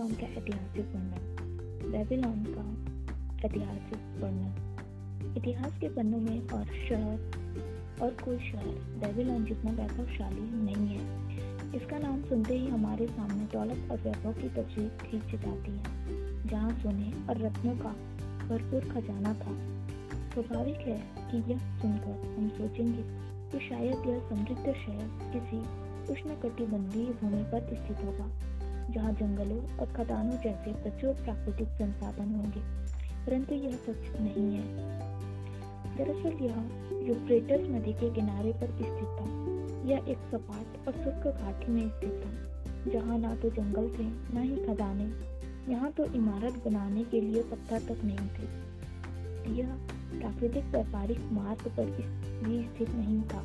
Babylon का ऐतिहासिक वर्णन। बेबीलोन का ऐतिहासिक वर्णन। इतिहास के पन्नों में और शहर और कोई शहर बेबीलोन जितना वैभवशाली नहीं है। इसका नाम सुनते ही हमारे सामने दौलत और वैभव की तस्वीर खींच जाती है। जहाँ सोने और रत्नों का भरपूर खजाना था। स्वाभाविक है कि यह सुनकर हम सोचेंगे कि शायद यह समृद्ध शहर किसी उष्णकटिबंधीय भूमि पर स्थित होगा। जहाँ जंगलों और खदानों जैसे प्रचुर प्राकृतिक संसाधन होंगे, परंतु यह सच नहीं है। दरअसल यह यूफ्रेटस नदी के किनारे पर स्थित था। यह एक सपाट और शुष्क घाटी में स्थित था, जहाँ ना तो जंगल थे, न ही खदाने। यहाँ तो इमारत बनाने के लिए पत्थर तक नहीं थे। यह प्राकृतिक व्यापारिक मार्ग पर भी स्थित नहीं था।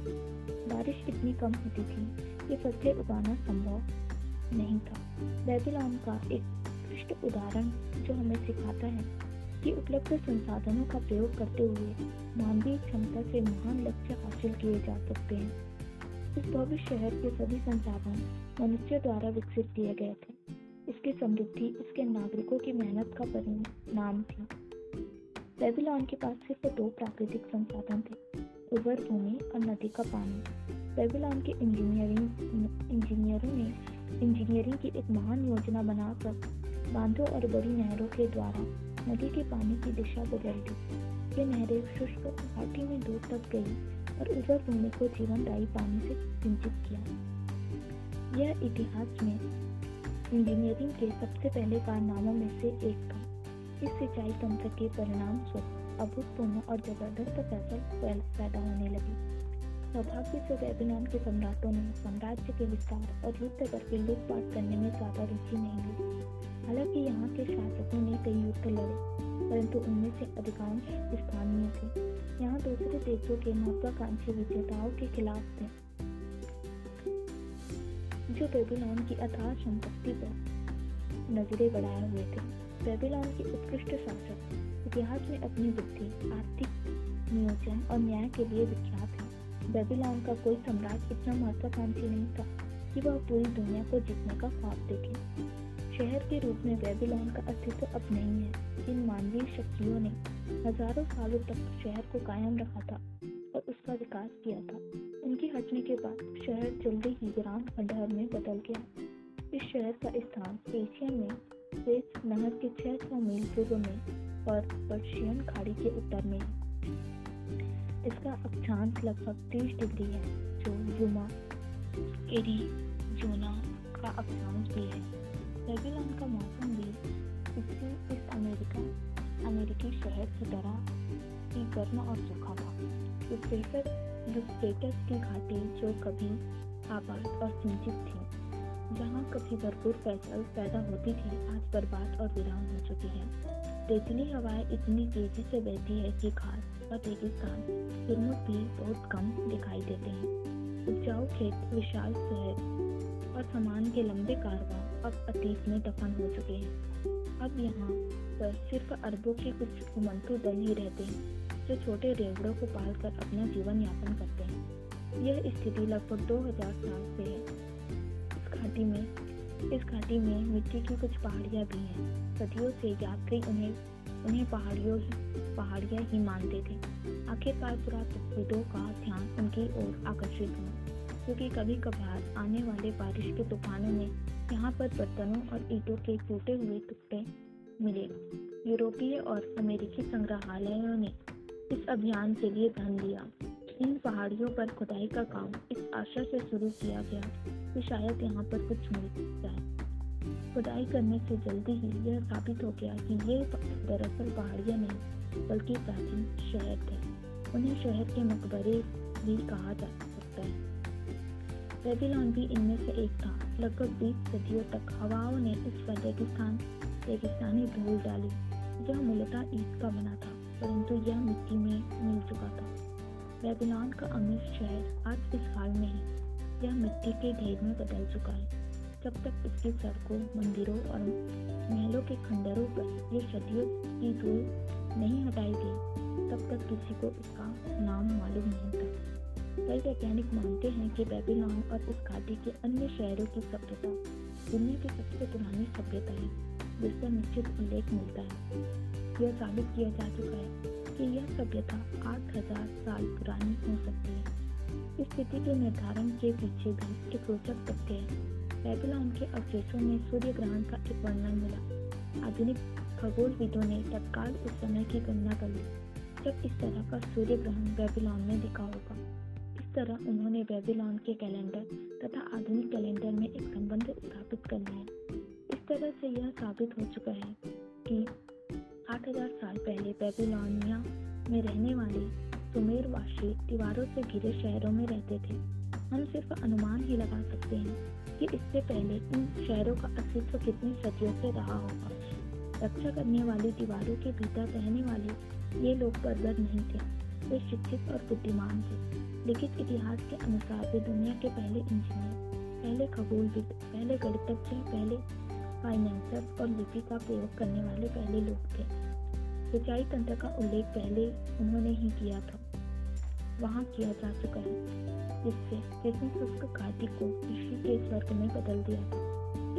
बारिश इतनी कम होती थी कि फ़सलें उगाना संभव नहीं था। बेबीलोन का एक उत्कृष्ट उदाहरण जो हमें सिखाता है कि उपलब्ध संसाधनों का प्रयोग करते हुए मानवीय क्षमता से महान लक्ष्य हासिल किए जा सकते हैं। इस भव्य शहर के सभी संसाधन मनुष्य द्वारा विकसित किए गए थे। इसकी समृद्धि उसके नागरिकों की मेहनत का परिणाम थी। बेबीलोन के पास सिर्फ़ दो प्राकृतिक संसाधन थे उर्वर भूमि और नदी का पानी। बेबीलोन के इंजीनियरिंग, इंजीनियरों ने इंजीनियरिंग की एक महान योजना बनाकर बांधों और बड़ी नहरों के द्वारा नदी के पानी की दिशा बदल दी। ये नहरें शुष्क घाटी में दूर तक गई और उर्वर भूमि को जीवनदायी पानी से सिंचित किया। यह इतिहास में इंजीनियरिंग के सबसे पहले कारनामों में से एक था। इस सिंचाई तंत्र के परिणाम स्वरूप अभूतपूर्व और ज़बरदस्त फ़सल पैदा होने लगी। सौभाग्य से बेबीलोन के सम्राटों ने साम्राज्य के विस्तार और युद्ध करके लूटपाट करने में ज़्यादा रुचि नहीं ली हालाँकि यहाँ के शासकों ने कई युद्ध लड़े परंतु उनमें से अधिकांश स्थानीय थे यहाँ दूसरे देशों के महत्वाकांक्षी विजेताओं के खिलाफ थे जो बेबीलोन की अथाह संपत्ति पर नज़रें बढ़ाए हुए थे बेबीलोन के उत्कृष्ट शासक इतिहास में अपनी बुद्धि आर्थिक नियोजन और न्याय के लिए विख्यात बेबीलोन का कोई सम्राट इतना महत्वाकांक्षी नहीं था कि वह पूरी दुनिया को जीतने का ख्वाब देखे। शहर के रूप में बेबीलोन का अस्तित्व अब नहीं है। इन मानवीय शक्तियों ने हज़ारों सालों तक शहर को कायम रखा था और उसका विकास किया था। उनके हटने के बाद शहर जल्दी ही ग्राम खंडहर में बदल गया। इस शहर का स्थान एशिया में नहर के 600 मील पूर्व में और पर्शियन खाड़ी के उत्तर में इसका अक्षांश लगभग तीस डिग्री है, जो जुमा एरी जोना का अक्षांश भी है। बेबीलोन का मौसम भी इससे इस अमेरिका, अमेरिकी शहर की तरह ही गर्म और सूखा था। यूफ्रेटस यूफ्रेटस की घाटी जो कभी आबाद और सिंचित थी। जहाँ कभी भरपूर पैदा होती थी, आज बर्बाद और वीरान हो चुकी है। रेतीली हवाएँ इतनी तेज़ी से बहती है कि घास का रेगिस्तान फ़िल्मों भी बहुत कम दिखाई देते हैं। उपजाऊ खेत विशाल शहर और सामान के लंबे कारवा अब अतीत में दफन हो चुके हैं। अब यहाँ पर सिर्फ़ अरबों के कुछ उमंतु दल ही रहते हैं, जो छोटे रेवड़ों को पालकर अपना जीवन यापन करते हैं। यह स्थिति लगभग 2000 साल से है। घाटी में। इस घाटी में मिट्टी की कुछ पहाड़ियाँ भी हैं। सदियों से यात्री उन्हें उन्हें पहाड़ियों पहाड़ियाँ ही मानते थे। आखिरकार पुरातत्वविदों का ध्यान उनकी ओर आकर्षित हुआ, क्योंकि कभी कभार आने वाले बारिश के तूफानों में यहाँ पर बर्तनों और ईंटों के टूटे हुए टुकड़े मिले। यूरोपीय और अमेरिकी संग्रहालयों ने इस अभियान के लिए धन दिया इन पहाड़ियों पर खुदाई का काम इस आशा से शुरू किया गया। कि शायद यहाँ पर कुछ मिल जाए खुदाई करने से जल्दी ही यह साबित हो गया कि ये दरअसल पहाड़ियाँ नहीं, बल्कि प्राचीन शहर थे। उन्हें शहर के मकबरे भी कहा जा सकता है। बेबीलोन भी इनमें से एक था। लगभग बीस सदियों तक हवाओं ने इस पर रेगिस्तान, रेगिस्तानी धूल डाली। यह मूलतः ईद का बना था, परंतु यह मिट्टी में मिल चुका था। बेबीलोन का अमीर शहर आज इस हाल में है यह मिट्टी के ढेर में बदल चुका है। जब तक इसकी सड़कों मंदिरों और महलों के खंडरों पर ये सदियों की धूल नहीं हटाई गई तब तक किसी को इसका नाम मालूम नहीं था। कई वैज्ञानिक मानते हैं कि बेबीलोन और इस घाटी के अन्य शहरों की सभ्यता दुनिया की सबसे पुरानी सभ्यता है, जिसका निश्चित उल्लेख मिलता है। यह साबित किया जा चुका है कि यह सभ्यता आठ हज़ार साल पुरानी हो सकती है। स्थिति के निर्धारण के पीछे भी एक रोचक तथ्य है। बेबीलोन के अवशेषों में सूर्य ग्रहण का एक वर्णन मिला। आधुनिक खगोलविदों ने तत्काल उस समय की गणना कर ली, जब इस तरह का सूर्य ग्रहण बेबीलोन में दिखा होगा। इस तरह उन्होंने बेबीलोन के कैलेंडर तथा आधुनिक कैलेंडर में एक संबंध स्थापित कर लिया। इस तरह से यह साबित हो चुका है कि 8000 साल पहले बेबीलोनिया में रहने वाले सुमेरवासी दीवारों से घिरे शहरों में रहते थे। हम सिर्फ़ अनुमान ही लगा सकते हैं कि इससे पहले इन शहरों का अस्तित्व कितनी सदियों से रहा होगा। रक्षा करने वाली दीवारों के भीतर रहने वाले ये लोग बर्बर नहीं थे। वे शिक्षित और बुद्धिमान थे। लिखित इतिहास के अनुसार वे दुनिया के पहले इंजीनियर, पहले खगोलविद, पहले गणितज्ञ, पहले फाइनेंसर और लिपि का प्रयोग करने वाले पहले लोग थे। सिंचाई तंत्र का उल्लेख पहले उन्होंने ही किया था। वहाँ किया जा चुका है, जिससे जिसने शुष्क घाटी को कृषि के स्वर्ग में बदल दिया था।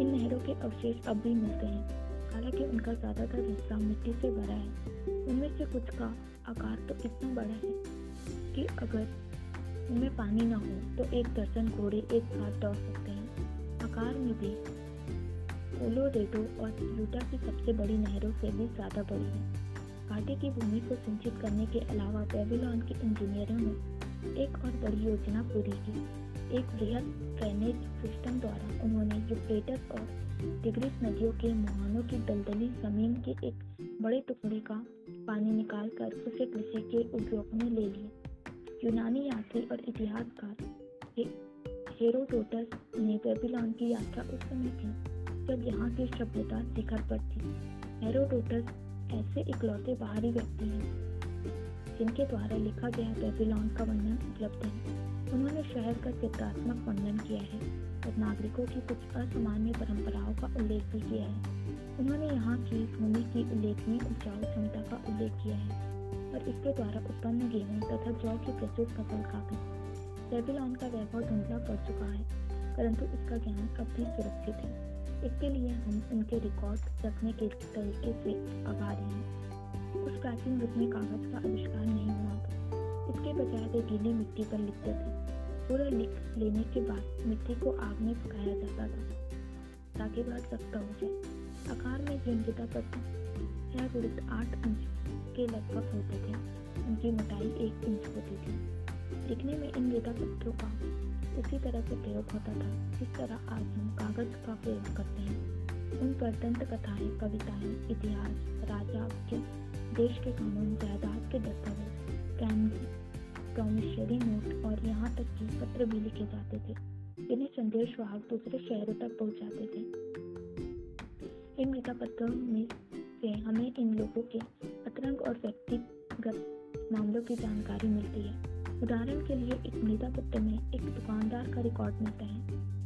इन नहरों के अवशेष अब भी मिलते हैं, हालाँकि उनका ज़्यादातर हिस्सा मिट्टी से भरा है। उनमें से कुछ का आकार तो इतना बड़ा है कि अगर उनमें पानी ना हो तो एक दर्जन घोड़े एक साथ दौड़ सकते हैं। आकार में भी कोलोरेडो और यूटा की सबसे बड़ी नहरों से भी ज़्यादा बड़ी है। घाटी की भूमि को सिंचित करने के अलावा बेबीलोन के इंजीनियरों ने एक और बड़ी योजना पूरी की। एक वृहद ड्रेनेज सिस्टम द्वारा उन्होंने यूफ्रेटस और टिग्रिस नदियों के मुहानों की दलदली ज़मीन के एक बड़े टुकड़े का पानी निकालकर उसे कृषि के उपयोग में ले लिए। यूनानी यात्री और इतिहासकार हेरोडोटस ने बेबीलोन की यात्रा उस समय की जब यहाँ की सभ्यता शिखर पर थी। हेरोडोटस ऐसे इकलौते बाहरी व्यक्ति हैं, जिनके द्वारा लिखा गया बेबीलोन का वर्णन उपलब्ध है। उन्होंने शहर का चित्रात्मक वर्णन किया है और नागरिकों की कुछ असामान्य परंपराओं का उल्लेख भी किया है। उन्होंने यहाँ की भूमि की उल्लेखनीय उपजाऊ क्षमता का उल्लेख किया है और इसके द्वारा उत्पन्न गेहूँ तथा जौ की प्रचुर फ़सल भी बेबीलोन का वैभव धुंधला पड़ चुका है, परंतु इसका ज्ञान अब भी सुरक्षित है। इसके लिए हम उनके रिकॉर्ड रखने के तरीके से आभारी हैं। उस प्राचीन युग में कागज़ का आविष्कार नहीं हुआ था। इसके बजाय वे गीली मिट्टी पर लिखते थे। पूरा लिख लेने के बाद मिट्टी को आग में पकाया जाता था, ताकि वह सख्त हो जाए। आकार में ये मृदा पत्र छह विरुद्ध आठ इंच के लगभग होते थे। उनकी मोटाई एक इंच होती थी। लिखने में इन मृदा पत्रों का उसी तरह से प्रयोग होता था, जिस तरह आज हम कागज़ का प्रयोग करते हैं। उन पर दंत कथाएँ कविताएँ, इतिहास, राजा के, देश के कानून जायदाद के दस्तावेज़ प्रॉमिशरी नोट और यहाँ तक कि पत्र भी लिखे जाते थे। इन्हें संदेश वाहक दूसरे शहरों तक पहुँचाते थे। इन मृदा पत्रों में से हमें इन लोगों के अतरंग और व्यक्तिगत मामलों की जानकारी मिलती है। उदाहरण के लिए एक मृदा पत्र में एक दुकानदार का रिकॉर्ड मिलता है।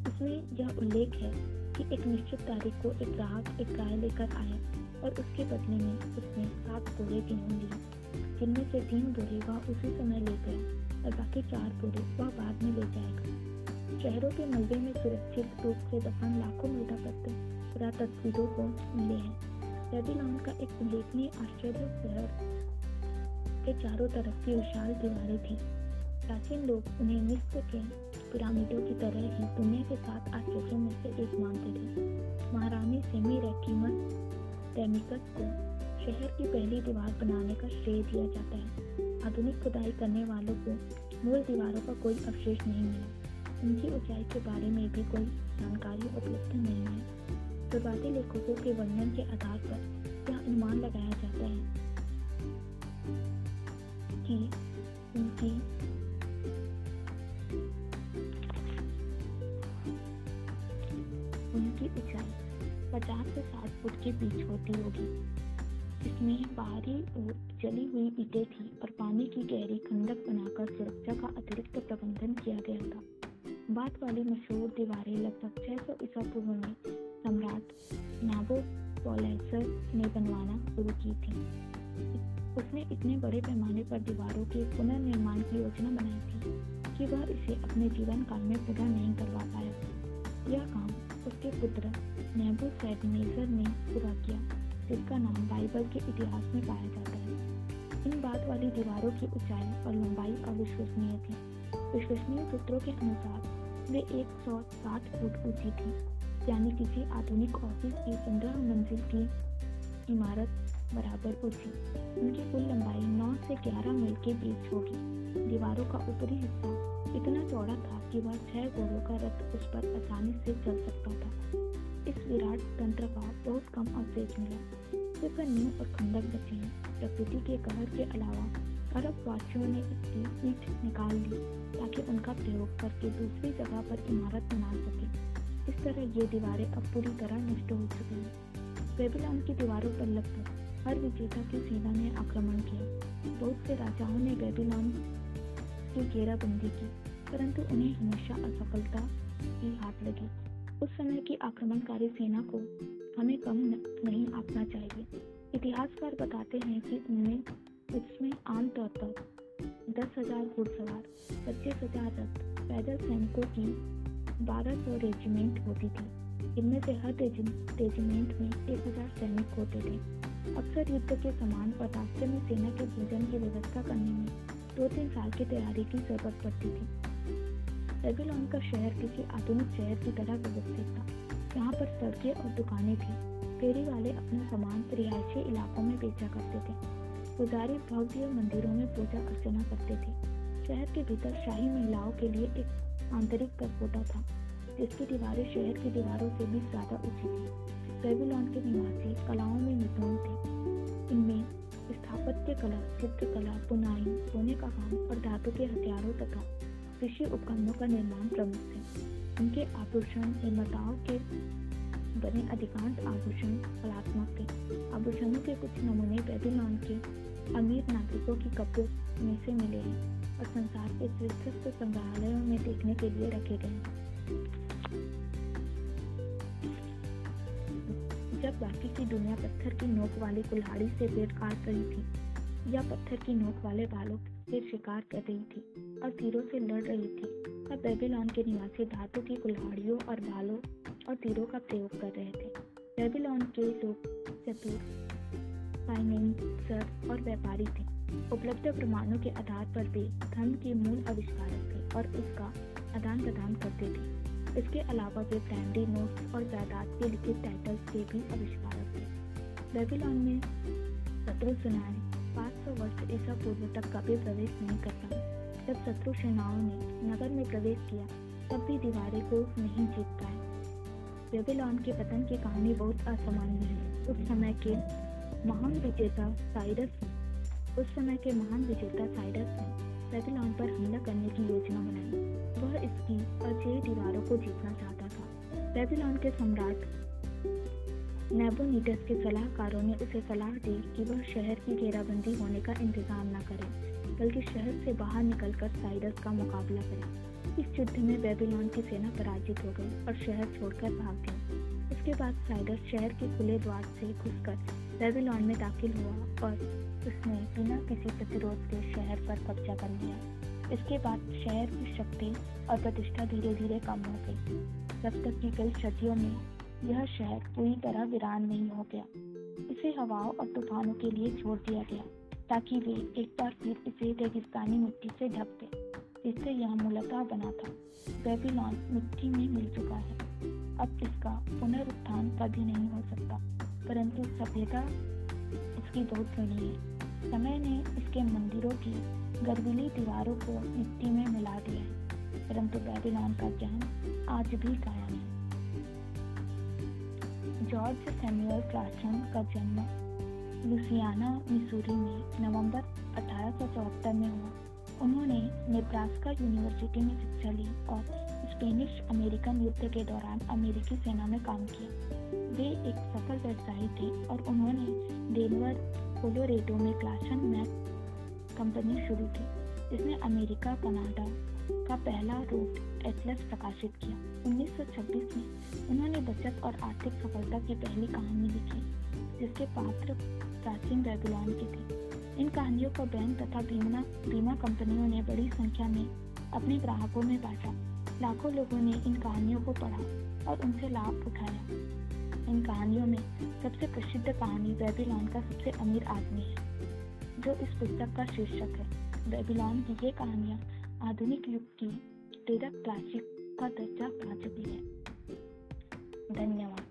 इसमें यह उल्लेख है कि एक निश्चित तारीख को एक ग्राहक एक गाय लेकर आया और उसके बदले में उसने सात कोड़े गेहूँ लिए, जिनमें से तीन बोरे वह उसी समय ले गया और बाकी चार बोरे वह बाद में ले जाएगा। शहरों के मलबे में सुरक्षित रूप से दफन लाखों मृदा पत्र पुरातत्विदों को मिले हैं। बेबीलोन का एक उल्लेखनीय आश्चर्य शहर के चारों तरफ़ की विशाल दीवारें थी। प्राचीन लोग उन्हें मिस्र के पिरामिडों की तरह ही दुनिया के सात आश्चर्यों में से एक मानते थे। महारानी सेमी रेकिमस टेमिकस को शहर की पहली दीवार बनाने का श्रेय दिया जाता है। आधुनिक खुदाई करने वालों को मूल दीवारों का कोई अवशेष नहीं मिला। उनकी ऊंचाई के बारे में भी कोई जानकारी उपलब्ध नहीं है। शुरुआती लेखकों के वर्णन के आधार पर यह अनुमान लगाया जाता है कि उनकी उनकी ऊंचाई पचास से साठ फुट के बीच होती होगी। इसमें बाहरी और जली हुई ईटें थी और पानी की गहरी खंडक बनाकर सुरक्षा का अतिरिक्त प्रबंधन किया गया था। बाद वाली मशहूर दीवारें लगभग 600 ईसा पूर्व में सम्राट नाबो पोलेसर ने बनवाना शुरू की थी। उसने इतने बड़े पैमाने पर दीवारों के पुनर्निर्माण की योजना बनाई थी कि वह इसे अपने जीवन काल में पूरा नहीं करवा पाया। यह काम उसके पुत्र नेबूसैडनेजर ने पूरा किया, जिसका नाम बाइबल के इतिहास में पाया जाता है। इन बात वाली दीवारों की ऊंचाई और लंबाई अविश्वसनीय थी। विश्वसनीय सूत्रों के अनुसार वे 160 फुट ऊँची थी, यानी किसी आधुनिक ऑफ़िस की पंद्रह मंजिल की इमारत बराबर ऊँची। उनकी कुल लंबाई 9 से 11 मील के बीच होगी। दीवारों का ऊपरी हिस्सा इतना चौड़ा था कि वह छह घोड़ों का रथ उस पर आसानी से चल सकता था। इस विराट तंत्र का बहुत कम अवशेष मिला। सिर्फ़ नींव और खंडक बचे हैं। प्रकृति के कहर के अलावा अरब वासियों ने इसकी ईट निकाल ली ताकि उनका प्रयोग करके दूसरी जगह पर इमारत बना सके। इस तरह ये दीवारें अब पूरी तरह नष्ट हो चुकी हैं। बेबीलोन की दीवारों पर लगभग हर विजेता की सेना ने आक्रमण किया। बहुत से राजाओं ने बेबीलोन की घेराबंदी की, परंतु उन्हें हमेशा असफलता ही हाथ लगी। उस समय की आक्रमणकारी सेना को हमें कम नहीं आंकना चाहिए। इतिहासकार बताते हैं कि उनमें इसमें आमतौर पर दस हज़ार घुड़सवार, पच्चीस हज़ार रथ पैदल सैनिकों की बारह सौ रेजिमेंट होती थी। इनमें से हर रेजिमेंट में एक हज़ार सैनिक होते थे। अक्सर युद्ध के समान और रास्ते में सेना के भोजन की व्यवस्था करने में दो तीन साल की तैयारी की ज़रूरत पड़ती थी। बेबीलोन का शहर किसी आधुनिक शहर की तरह व्यवस्थित था यहाँ पर सड़कें और दुकानें थी। फेरी वाले अपना सामान रिहायशी इलाकों में बेचा करते थे। पुजारी भव्य मंदिरों में पूजा अर्चना करते थे। शहर के भीतर शाही महिलाओं के लिए एक आंतरिक परपोटा था, जिसकी दीवारें शहर की दीवारों से भी ज़्यादा ऊँची थी। बेबीलोन के निवासी कलाओं में निपुण थे। इनमें स्थापत्य कला, चित्रकला, बुनाई, सोने का काम और धातु के हथियारों तथा कृषि उपकरणों का निर्माण प्रमुख थे उनके आभूषण, निर्माताओं के बने अधिकांश आभूषण कलात्मक थे आभूषणों के कुछ नमूने बेबीलोन के अमीर नागरिकों की कपड़ों में से मिले हैं और संसार के दिलचस्प संग्रहालयों में देखने के लिए रखे गए जब बाकी की दुनिया पत्थर की नोक वाली कुल्हाड़ी से पेट काट रही थी, या पत्थर की नोक वाले बालों से शिकार कर रही थी और तीरों से लड़ रही थी। तब बेबीलोन के निवासी धातु की कुल्हाड़ियों और बालों और तीरों का प्रयोग कर रहे थे। बेबीलोन के लोग चतुर फाइनेंसर और व्यापारी थे। उपलब्ध प्रमाणों के आधार पर वे धन के मूल आविष्कारक थे और इसका आदान प्रदान करते थे। इसके अलावा वे प्राइमरी नोट्स और जायदाद के लिखित टाइटल्स के भी आविष्कारक थे बेबीलोन में शत्रु सेनाएँ पाँच सौ वर्ष ईसा पूर्व तक कभी प्रवेश नहीं कर पाए जब शत्रु सेनाओं ने नगर में प्रवेश किया, तब भी दीवारें को नहीं जीत पाए बेबीलोन के पतन की कहानी बहुत असामान्य है। उस समय के महान विजेता साइरस उस समय के महान विजेता साइडस ने बेबीलोन पर हमला करने की योजना बनाई। वह इसकी अजय दीवारों को जीतना चाहता था। बेबीलोन के सम्राट नेबोनीटस के सलाहकारों ने उसे सलाह दी कि वह शहर की घेराबंदी होने का इंतज़ाम न करे, बल्कि शहर से बाहर निकलकर साइडस का मुकाबला करे। इस युद्ध में बेबीलोन की सेना पराजित हो गई और शहर छोड़कर भाग गई इसके बाद साइडस शहर के खुले द्वार से घुसकर बेबीलोन में दाखिल हुआ और उसने बिना किसी प्रतिरोध के शहर पर कब्जा कर लिया। इसके बाद शहर की शक्ति और प्रतिष्ठा धीरे धीरे कम हो गई। जब तक कि कई सदियों में यह शहर पूरी तरह वीरान नहीं हो गया, इसे हवाओं और तूफानों के लिए छोड़ दिया गया, ताकि वे एक बार फिर इसे रेगिस्तानी मिट्टी से ढक दे, जिससे यह मूलतः बना था। बेबीलोन मिट्टी में मिल चुका है। अब इसका पुनरुत्थान कभी नहीं हो सकता, परंतु सभ्यता इसकी बहुत बड़ी है समय ने इसके मंदिरों की गर्विली दीवारों को मिट्टी में मिला दिया है परंतु बेबीलोन का ज्ञान आज भी कायम है। जॉर्ज सैमुअल क्लासन का जन्म लुसियाना, मिसूरी में नवंबर अठारह में हुआ। उन्होंने नेब्रास्का यूनिवर्सिटी में शिक्षा ली और स्पेनिश अमेरिकन युद्ध के दौरान अमेरिकी सेना में काम किया। वे एक सफल व्यवसायी थे और उन्होंने डेनवर कोलोरेडो में क्लासन मैक कंपनी शुरू की, जिसने अमेरिका, कनाडा का पहला रूट एटलस प्रकाशित किया। 1926 में उन्होंने बचत और आर्थिक सफलता की पहली कहानी लिखी, जिसके पात्र प्राचीन बेबीलोन के थे। इन कहानियों को बैंक तथा बीमा बीमा कंपनियों ने बड़ी संख्या में अपने ग्राहकों में बांटा। लाखों लोगों ने इन कहानियों को पढ़ा और उनसे लाभ उठाया। इन कहानियों में सबसे प्रसिद्ध कहानी बेबीलोन का सबसे अमीर आदमी है, जो इस पुस्तक का शीर्षक है। बेबीलोन की ये कहानियाँ आधुनिक युग की तेरह क्लासिक का दर्जा पा चुकी है। धन्यवाद।